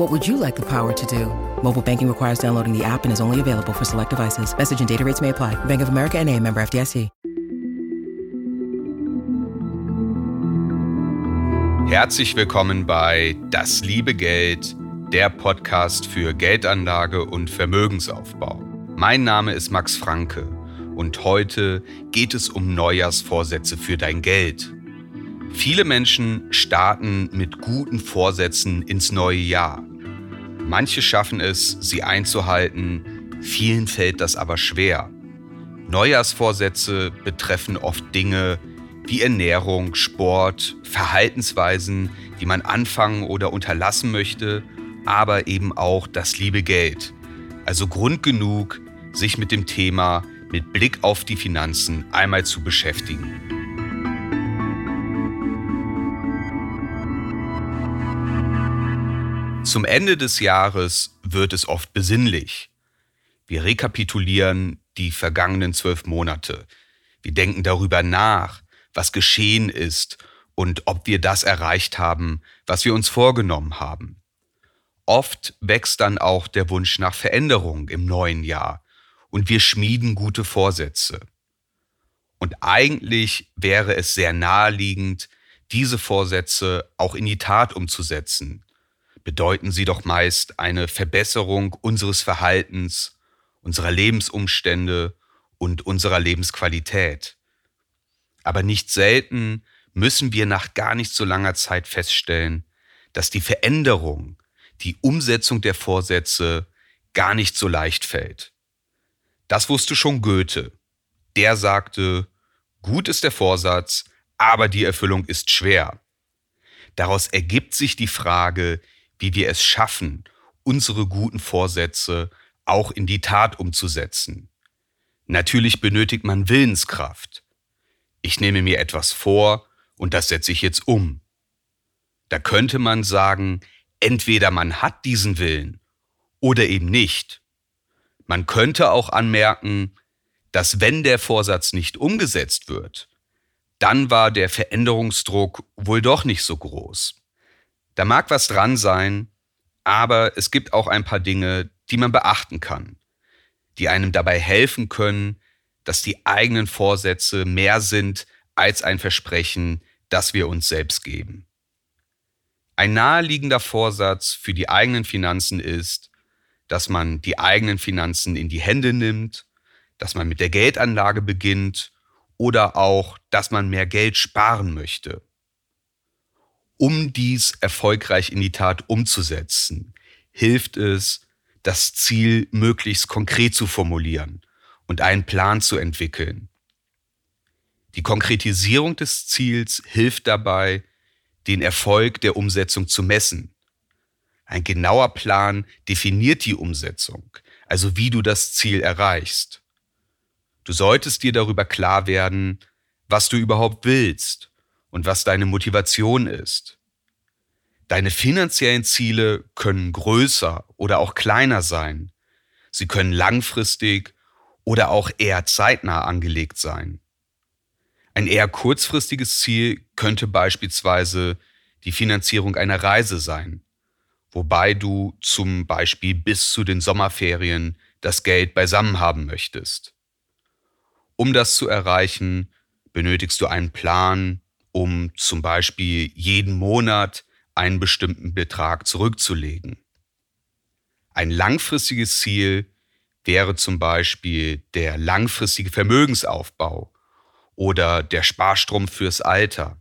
What would you like the power to do? Mobile banking requires downloading the app and is only available for select devices. Message and data rates may apply. Bank of America and a member FDIC. Herzlich willkommen bei Das liebe Geld, der Podcast für Geldanlage und Vermögensaufbau. Mein Name ist Max Franke und heute geht es um Neujahrsvorsätze für dein Geld. Viele Menschen starten mit guten Vorsätzen ins neue Jahr. Manche schaffen es, sie einzuhalten, vielen fällt das aber schwer. Neujahrsvorsätze betreffen oft Dinge wie Ernährung, Sport, Verhaltensweisen, die man anfangen oder unterlassen möchte, aber eben auch das liebe Geld. Also Grund genug, sich mit dem Thema mit Blick auf die Finanzen einmal zu beschäftigen. Zum Ende des Jahres wird es oft besinnlich. Wir rekapitulieren die vergangenen zwölf Monate. Wir denken darüber nach, was geschehen ist und ob wir das erreicht haben, was wir uns vorgenommen haben. Oft wächst dann auch der Wunsch nach Veränderung im neuen Jahr und wir schmieden gute Vorsätze. Und eigentlich wäre es sehr naheliegend, diese Vorsätze auch in die Tat umzusetzen. Bedeuten sie doch meist eine Verbesserung unseres Verhaltens, unserer Lebensumstände und unserer Lebensqualität. Aber nicht selten müssen wir nach gar nicht so langer Zeit feststellen, dass die Veränderung, die Umsetzung der Vorsätze gar nicht so leicht fällt. Das wusste schon Goethe. Der sagte, gut ist der Vorsatz, aber die Erfüllung ist schwer. Daraus ergibt sich die Frage, wie wir es schaffen, unsere guten Vorsätze auch in die Tat umzusetzen. Natürlich benötigt man Willenskraft. Ich nehme mir etwas vor und das setze ich jetzt um. Da könnte man sagen, entweder man hat diesen Willen oder eben nicht. Man könnte auch anmerken, dass wenn der Vorsatz nicht umgesetzt wird, dann war der Veränderungsdruck wohl doch nicht so groß. Da mag was dran sein, aber es gibt auch ein paar Dinge, die man beachten kann, die einem dabei helfen können, dass die eigenen Vorsätze mehr sind als ein Versprechen, das wir uns selbst geben. Ein naheliegender Vorsatz für die eigenen Finanzen ist, dass man die eigenen Finanzen in die Hände nimmt, dass man mit der Geldanlage beginnt oder auch, dass man mehr Geld sparen möchte. Um dies erfolgreich in die Tat umzusetzen, hilft es, das Ziel möglichst konkret zu formulieren und einen Plan zu entwickeln. Die Konkretisierung des Ziels hilft dabei, den Erfolg der Umsetzung zu messen. Ein genauer Plan definiert die Umsetzung, also wie du das Ziel erreichst. Du solltest dir darüber klar werden, was du überhaupt willst und was deine Motivation ist. Deine finanziellen Ziele können größer oder auch kleiner sein. Sie können langfristig oder auch eher zeitnah angelegt sein. Ein eher kurzfristiges Ziel könnte beispielsweise die Finanzierung einer Reise sein, wobei du zum Beispiel bis zu den Sommerferien das Geld beisammen haben möchtest. Um das zu erreichen, benötigst du einen Plan, um zum Beispiel jeden Monat einen bestimmten Betrag zurückzulegen. Ein langfristiges Ziel wäre zum Beispiel der langfristige Vermögensaufbau oder der Sparstrom fürs Alter.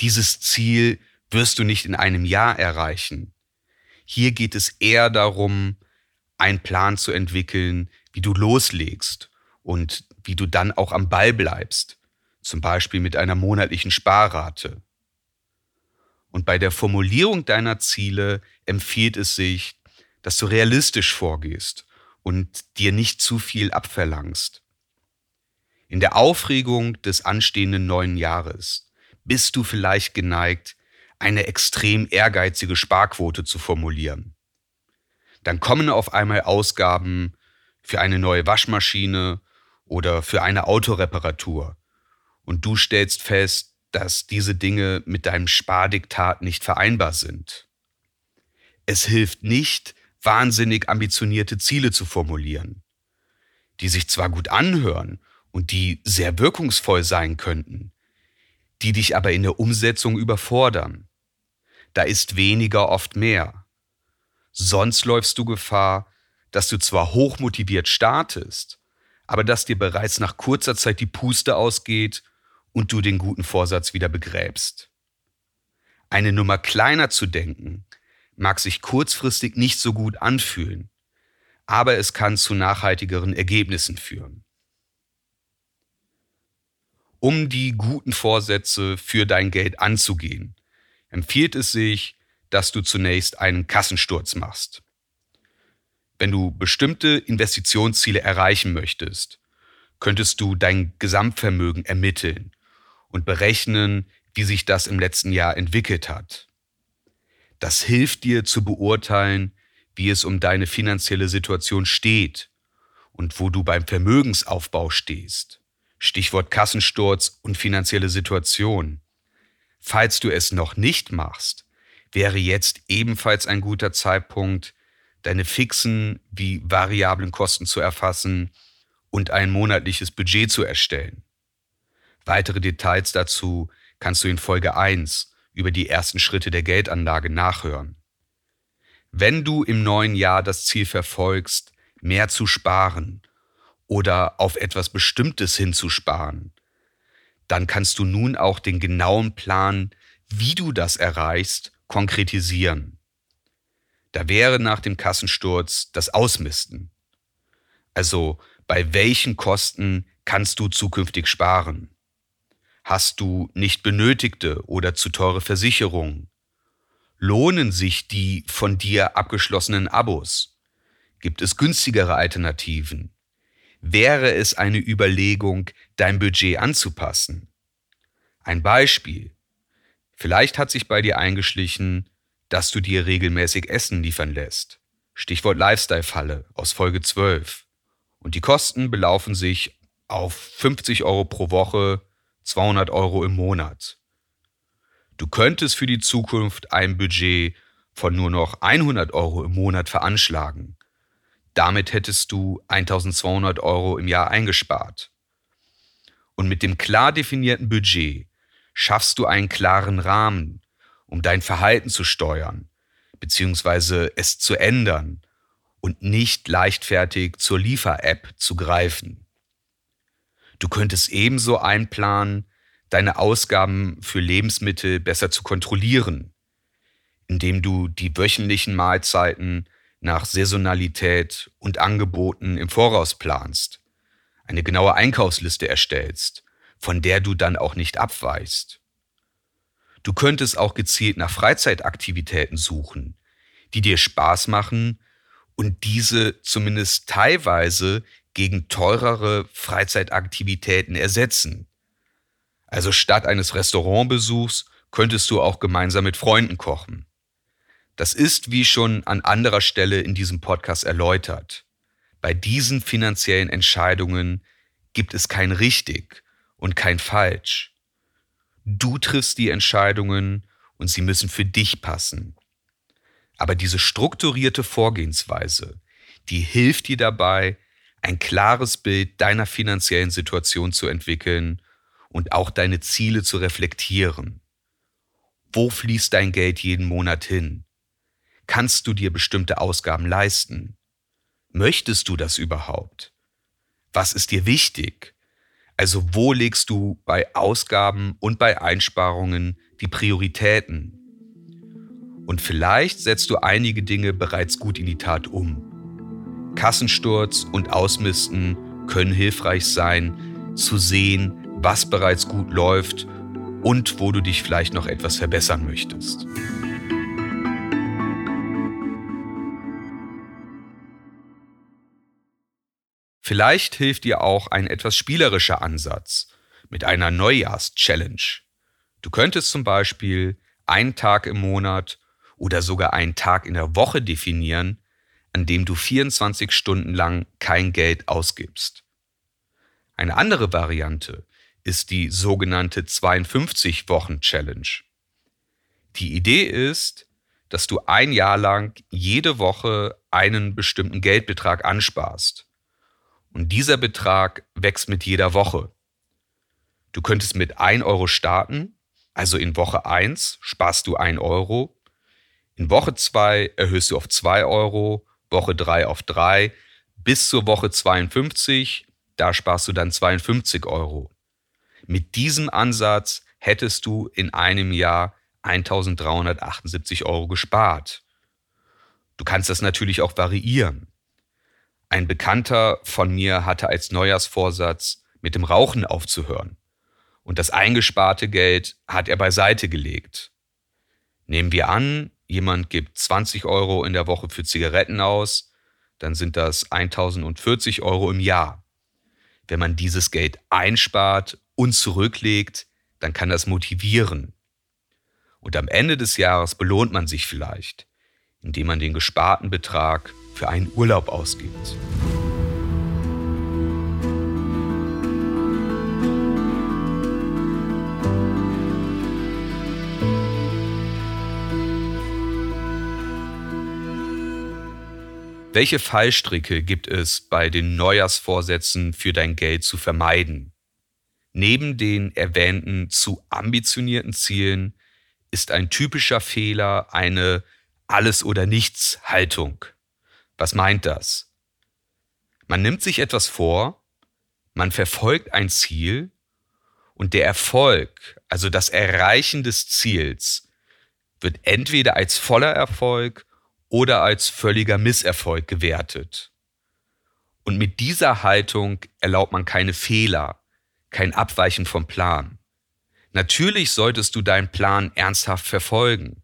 Dieses Ziel wirst du nicht in einem Jahr erreichen. Hier geht es eher darum, einen Plan zu entwickeln, wie du loslegst und wie du dann auch am Ball bleibst, zum Beispiel mit einer monatlichen Sparrate. Und bei der Formulierung deiner Ziele empfiehlt es sich, dass du realistisch vorgehst und dir nicht zu viel abverlangst. In der Aufregung des anstehenden neuen Jahres bist du vielleicht geneigt, eine extrem ehrgeizige Sparquote zu formulieren. Dann kommen auf einmal Ausgaben für eine neue Waschmaschine oder für eine Autoreparatur und du stellst fest, dass diese Dinge mit deinem Spardiktat nicht vereinbar sind. Es hilft nicht, wahnsinnig ambitionierte Ziele zu formulieren, die sich zwar gut anhören und die sehr wirkungsvoll sein könnten, die dich aber in der Umsetzung überfordern. Da ist weniger oft mehr. Sonst läufst du Gefahr, dass du zwar hochmotiviert startest, aber dass dir bereits nach kurzer Zeit die Puste ausgeht und du den guten Vorsatz wieder begräbst. Eine Nummer kleiner zu denken, mag sich kurzfristig nicht so gut anfühlen, aber es kann zu nachhaltigeren Ergebnissen führen um die guten Vorsätze für dein Geld anzugehen, empfiehlt es sich, dass du zunächst einen Kassensturz machst. Wenn du bestimmte Investitionsziele erreichen möchtest, könntest du dein Gesamtvermögen ermitteln und berechnen, wie sich das im letzten Jahr entwickelt hat. Das hilft dir zu beurteilen, wie es um deine finanzielle Situation steht und wo du beim Vermögensaufbau stehst. Stichwort Kassensturz und finanzielle Situation. Falls du es noch nicht machst, wäre jetzt ebenfalls ein guter Zeitpunkt, deine fixen wie variablen Kosten zu erfassen und ein monatliches Budget zu erstellen. Weitere Details dazu kannst du in Folge 1 über die ersten Schritte der Geldanlage nachhören. Wenn du im neuen Jahr das Ziel verfolgst, mehr zu sparen oder auf etwas Bestimmtes hinzusparen, dann kannst du nun auch den genauen Plan, wie du das erreichst, konkretisieren. Da wäre nach dem Kassensturz das Ausmisten. Also bei welchen Kosten kannst du zukünftig sparen? Hast du nicht benötigte oder zu teure Versicherungen? Lohnen sich die von dir abgeschlossenen Abos? Gibt es günstigere Alternativen? wäre es eine Überlegung, dein Budget anzupassen. Ein Beispiel. Vielleicht hat sich bei dir eingeschlichen, dass du dir regelmäßig Essen liefern lässt. Stichwort Lifestyle-Falle aus Folge 12. Und die Kosten belaufen sich auf 50 Euro pro Woche, 200 Euro im Monat. Du könntest für die Zukunft ein Budget von nur noch 100 Euro im Monat veranschlagen. Damit hättest du 1200 Euro im Jahr eingespart. Und mit dem klar definierten Budget schaffst du einen klaren Rahmen, um dein Verhalten zu steuern, beziehungsweise es zu ändern und nicht leichtfertig zur Liefer-App zu greifen. Du könntest ebenso einplanen, deine Ausgaben für Lebensmittel besser zu kontrollieren, indem du die wöchentlichen Mahlzeiten nach Saisonalität und Angeboten im Voraus planst, eine genaue Einkaufsliste erstellst, von der du dann auch nicht abweichst. Du könntest auch gezielt nach Freizeitaktivitäten suchen, die dir Spaß machen und diese zumindest teilweise gegen teurere Freizeitaktivitäten ersetzen. Also statt eines Restaurantbesuchs könntest du auch gemeinsam mit Freunden kochen. Das ist, wie schon an anderer Stelle in diesem Podcast erläutert. Bei diesen finanziellen Entscheidungen gibt es kein richtig und kein falsch. Du triffst die Entscheidungen und sie müssen für dich passen. Aber diese strukturierte Vorgehensweise, die hilft dir dabei, ein klares Bild deiner finanziellen Situation zu entwickeln und auch deine Ziele zu reflektieren. Wo fließt dein Geld jeden Monat hin? Kannst du dir bestimmte Ausgaben leisten? Möchtest du das überhaupt? Was ist dir wichtig? Also wo legst du bei Ausgaben und bei Einsparungen die Prioritäten? Und vielleicht setzt du einige Dinge bereits gut in die Tat um. Kassensturz und Ausmisten können hilfreich sein, zu sehen, was bereits gut läuft und wo du dich vielleicht noch etwas verbessern möchtest. Vielleicht hilft dir auch ein etwas spielerischer Ansatz mit einer Neujahrs-Challenge. Du könntest zum Beispiel einen Tag im Monat oder sogar einen Tag in der Woche definieren, an dem du 24 Stunden lang kein Geld ausgibst. Eine andere Variante ist die sogenannte 52-Wochen-Challenge. Die Idee ist, dass du ein Jahr lang jede Woche einen bestimmten Geldbetrag ansparst. Und dieser Betrag wächst mit jeder Woche. Du könntest mit 1 Euro starten, also in Woche 1 sparst du 1 Euro, in Woche 2 erhöhst du auf 2 Euro, Woche 3 auf 3, bis zur Woche 52, da sparst du dann 52 Euro. Mit diesem Ansatz hättest du in einem Jahr 1378 Euro gespart. Du kannst das natürlich auch variieren. Ein Bekannter von mir hatte als Neujahrsvorsatz, mit dem Rauchen aufzuhören. Und das eingesparte Geld hat er beiseite gelegt. Nehmen wir an, jemand gibt 20 Euro in der Woche für Zigaretten aus, dann sind das 1040 Euro im Jahr. Wenn man dieses Geld einspart und zurücklegt, dann kann das motivieren. Und am Ende des Jahres belohnt man sich vielleicht, indem man den gesparten Betrag für einen Urlaub ausgibt. Welche Fallstricke gibt es bei den Neujahrsvorsätzen für dein Geld zu vermeiden? Neben den erwähnten zu ambitionierten Zielen ist ein typischer Fehler eine Alles- oder Nichts-Haltung. Was meint das? Man nimmt sich etwas vor, man verfolgt ein Ziel und der Erfolg, also das Erreichen des Ziels, wird entweder als voller Erfolg oder als völliger Misserfolg gewertet. Und mit dieser Haltung erlaubt man keine Fehler, kein Abweichen vom Plan. Natürlich solltest du deinen Plan ernsthaft verfolgen.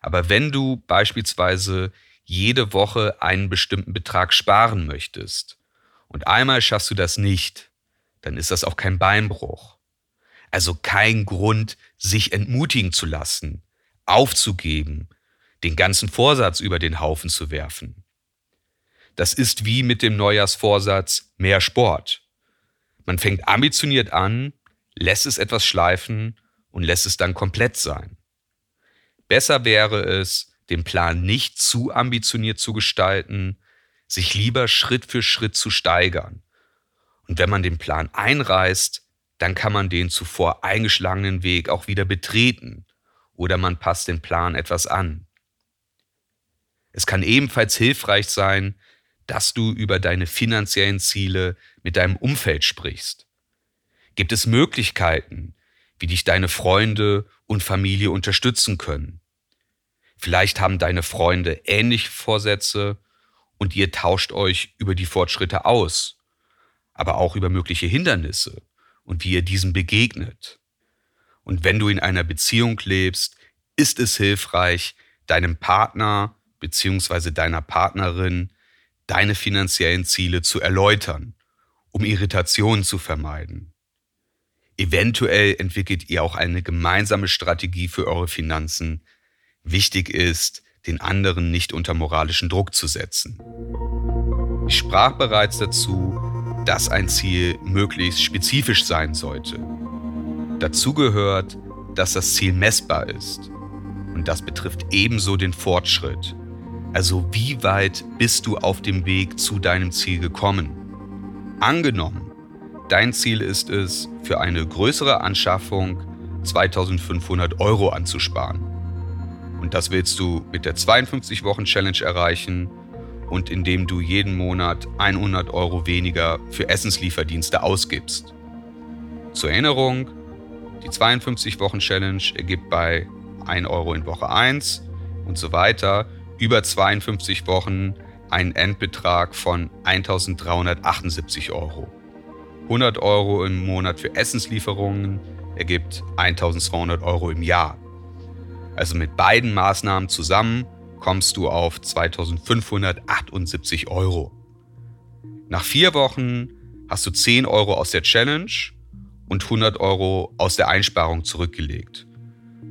Aber wenn du beispielsweise jede Woche einen bestimmten Betrag sparen möchtest und einmal schaffst du das nicht, dann ist das auch kein Beinbruch. Also kein Grund, sich entmutigen zu lassen, aufzugeben, den ganzen Vorsatz über den Haufen zu werfen. Das ist wie mit dem Neujahrsvorsatz mehr Sport. Man fängt ambitioniert an, lässt es etwas schleifen und lässt es dann komplett sein. Besser wäre es, den Plan nicht zu ambitioniert zu gestalten, sich lieber Schritt für Schritt zu steigern. Und wenn man den Plan einreißt, dann kann man den zuvor eingeschlagenen Weg auch wieder betreten oder man passt den Plan etwas an. Es kann ebenfalls hilfreich sein, dass du über deine finanziellen Ziele mit deinem Umfeld sprichst. Gibt es Möglichkeiten, wie dich deine Freunde und Familie unterstützen können? Vielleicht haben deine Freunde ähnliche Vorsätze und ihr tauscht euch über die Fortschritte aus, aber auch über mögliche Hindernisse und wie ihr diesen begegnet. Und wenn du in einer Beziehung lebst, ist es hilfreich, deinem Partner bzw. deiner Partnerin deine finanziellen Ziele zu erläutern, um Irritationen zu vermeiden. Eventuell entwickelt ihr auch eine gemeinsame Strategie für eure Finanzen, wichtig ist, den anderen nicht unter moralischen Druck zu setzen. Ich sprach bereits dazu, dass ein Ziel möglichst spezifisch sein sollte. Dazu gehört, dass das Ziel messbar ist. Und das betrifft ebenso den Fortschritt. Also wie weit bist du auf dem Weg zu deinem Ziel gekommen? Angenommen, dein Ziel ist es, für eine größere Anschaffung 2500 Euro anzusparen. Und das willst du mit der 52-Wochen-Challenge erreichen und indem du jeden Monat 100 Euro weniger für Essenslieferdienste ausgibst. Zur Erinnerung, die 52-Wochen-Challenge ergibt bei 1 Euro in Woche 1 und so weiter über 52 Wochen einen Endbetrag von 1378 Euro. 100 Euro im Monat für Essenslieferungen ergibt 1200 Euro im Jahr. Also mit beiden Maßnahmen zusammen kommst du auf 2578 Euro. Nach vier Wochen hast du 10 Euro aus der Challenge und 100 Euro aus der Einsparung zurückgelegt.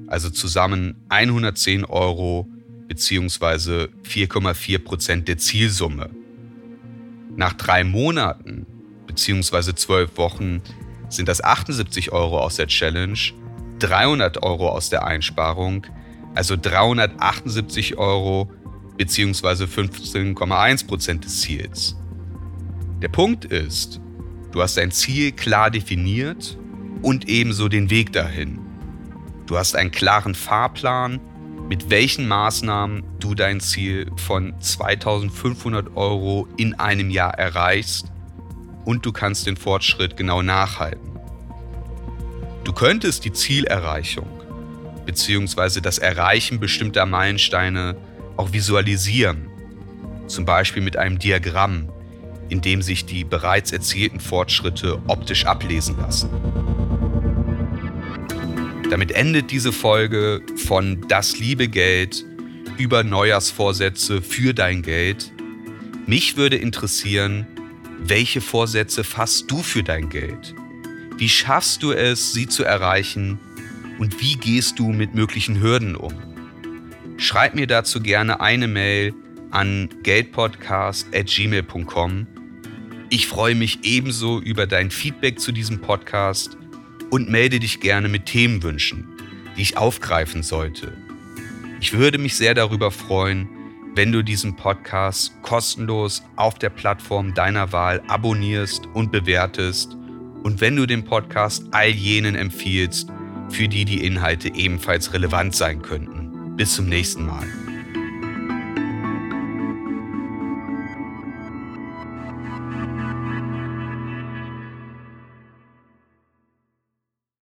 Also zusammen 110 Euro bzw. 4,4 Prozent der Zielsumme. Nach drei Monaten bzw. zwölf Wochen sind das 78 Euro aus der Challenge, 300 Euro aus der Einsparung, also 378 Euro bzw. 15,1 Prozent des Ziels. Der Punkt ist, du hast dein Ziel klar definiert und ebenso den Weg dahin. Du hast einen klaren Fahrplan, mit welchen Maßnahmen du dein Ziel von 2500 Euro in einem Jahr erreichst und du kannst den Fortschritt genau nachhalten. Du könntest die Zielerreichung bzw. das Erreichen bestimmter Meilensteine auch visualisieren, zum Beispiel mit einem Diagramm, in dem sich die bereits erzielten Fortschritte optisch ablesen lassen. Damit endet diese Folge von Das liebe Geld über Neujahrsvorsätze für dein Geld. Mich würde interessieren, welche Vorsätze fasst du für dein Geld? Wie schaffst du es, sie zu erreichen? Und wie gehst du mit möglichen Hürden um? Schreib mir dazu gerne eine Mail an geldpodcast.gmail.com. Ich freue mich ebenso über dein Feedback zu diesem Podcast und melde dich gerne mit Themenwünschen, die ich aufgreifen sollte. Ich würde mich sehr darüber freuen, wenn du diesen Podcast kostenlos auf der Plattform deiner Wahl abonnierst und bewertest und wenn du den Podcast all jenen empfiehlst, für die die Inhalte ebenfalls relevant sein könnten. Bis zum nächsten Mal.